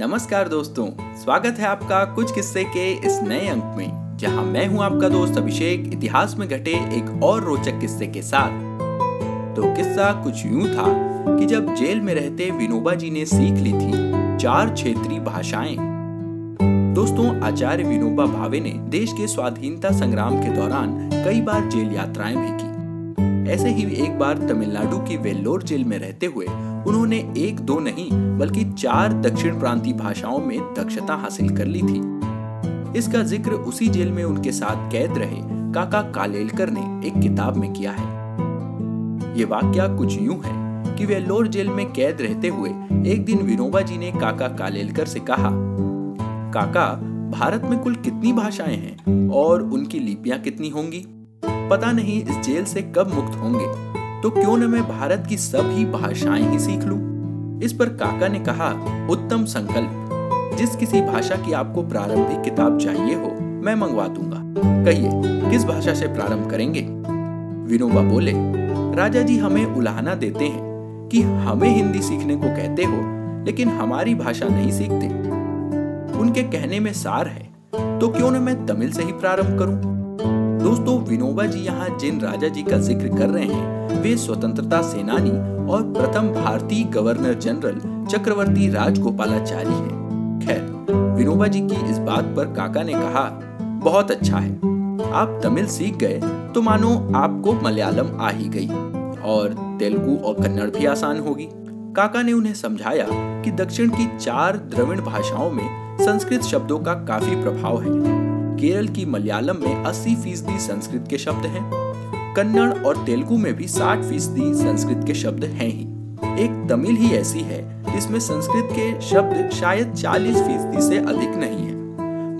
नमस्कार दोस्तों, स्वागत है आपका कुछ किस्से के इस नए अंक में, जहाँ मैं हूँ आपका दोस्त अभिषेक, इतिहास में घटे एक और रोचक किस्से के साथ। तो किस्सा कुछ यूँ था कि जब जेल में रहते विनोबा जी ने सीख ली थी चार क्षेत्रीय भाषाएँ। दोस्तों, आचार्य विनोबा भावे ने देश के स्वाधीनता संग्राम के दौरान कई बार जेल यात्राएँ भी की। ऐसे ही एक बार तमिलनाडु की वेल्लोर जेल में रहते हुए, उन्होंने एक दो नहीं, बल्कि चार दक्षिण प्रांतीय भाषाओं में दक्षता हासिल कर ली थी। इसका ज़िक्र उसी जेल में उनके साथ कैद रहे काका कालेलकर ने एक किताब में किया है। ये वाक्य कुछ यूँ है कि वेल्लोर जेल में कैद रहते हुए, एक दिन विनोबा जी ने काका कालेलकर से कहा, काका, भारत में कुल कितनी भाषाएँ हैं और उनकी लिपियाँ कितनी होंगी? पता नहीं इस जेल से कब मुक्त होंगे। तो क्यों न मैं भारत की सभी भाषाएँ ही सीख लूँ? इस पर काका ने कहा, उत्तम संकल्प। जिस किसी भाषा की आपको प्रारंभिक किताब चाहिए हो, मैं मंगवा दूँगा। कहिए, किस भाषा से प्रारंभ करेंगे? विनोबा बोले, राजा जी हमें उलाहना देते हैं कि हमें हिंदी सीखने को कहते हो, लेकिन हमारी भाषा नहीं सीखते। उनके कहने में सार है तो क्यों न मैं तमिल से ही प्रारंभ करूँ? दोस्तों, विनोबा जी यहाँ जिन राजा जी का ज़िक्र कर रहे हैं, वे स्वतंत्रता सेनानी और प्रथम भारतीय गवर्नर जनरल चक्रवर्ती राजगोपालाचारी हैं। खैर, विनोबा जी की इस बात पर काका ने कहा, बहुत अच्छा है। आप तमिल सीख गए तो मानो आपको मलयालम आ ही गई और तेलुगु और कन्नड़ भी आसान होगी। काका ने उन्हें समझाया कि दक्षिण की चार द्रविड़ भाषाओं में संस्कृत शब्दों का काफ़ी प्रभाव है। केरल की मलयालम में 80 फ़ीसदी संस्कृत के शब्द हैं। कन्नड़ और तेलुगु में भी 60 फ़ीसदी संस्कृत के शब्द हैं ही। एक तमिल ही ऐसी है, जिसमें संस्कृत के शब्द शायद 40 फ़ीसदी से अधिक नहीं है।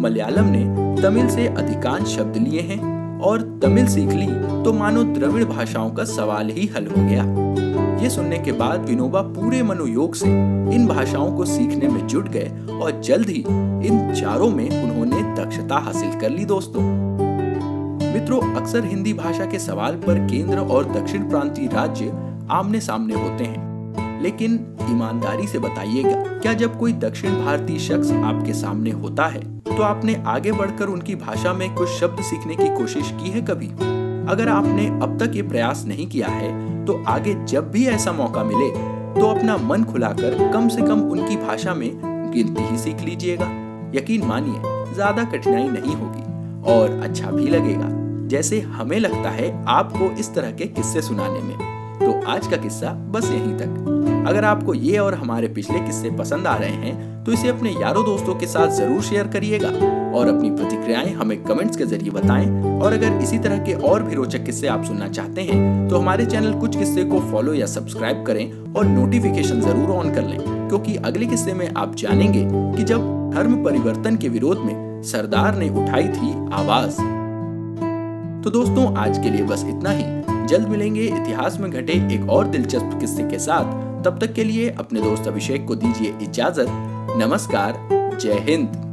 मलयालम ने तमिल से अधिकांश शब्द लिए हैं, और तमिल सीख ली तो मानो द्रविड़ भाषाओं का सवाल ही हल हो गया। ये सुनने के बाद विनोबा पूरे मनोयोग से इन भाषाओं को सीखने में जुट गए और जल्द ही इन चारों में उन्होंने दक्षता हासिल कर ली दोस्तों। मित्रों, अक्सर हिंदी भाषा के सवाल पर केंद्र और दक्षिण प्रांतीय राज्य आमने सामने होते हैं। लेकिन ईमानदारी से बताइएगा, क्या जब कोई दक्षिण भारतीय शख्स आपके सामने होता है तो आपने आगे बढ़कर उनकी भाषा में कुछ शब्द सीखने की कोशिश की है कभी? अगर आपने अब तक ये प्रयास नहीं किया है तो आगे जब भी ऐसा मौका मिले तो अपना मन खुलाकर कम से कम उनकी भाषा में गिनती ही सीख लीजिएगा। यकीन मानिए, ज़्यादा कठिनाई नहीं होगी। और अच्छा भी लगेगा। जैसे हमें लगता है आपको इस तरह के किस्से सुनाने में। तो आज का किस्सा बस यहीं तक। अगर आपको ये और हमारे पिछले किस्से पसंद आ रहे हैं तो इसे अपने यारों दोस्तों के साथ ज़रूर शेयर करिएगा। और अपनी प्रतिक्रियाएँ हमें कमेंट्स के ज़रिए बताएँ। और अगर इसी तरह के और भी रोचक किस्से आप सुनना चाहते हैं तो हमारे चैनल कुछ किस्से को फॉलो या सब्सक्राइब करें और नोटिफिकेशन ज़रूर ऑन कर लें। क्योंकि अगले किस्से में आप जानेंगे कि जब धर्म परिवर्तन के विरोध में सरदार ने उठाई थी आवाज़। तो दोस्तों, आज के लिए बस इतना ही। जल्द मिलेंगे इतिहास में घटे एक और दिलचस्प किस्से के साथ। तब तक के लिए अपने दोस्त अभिषेक को दीजिए इजाज़त। नमस्कार, जय हिंद।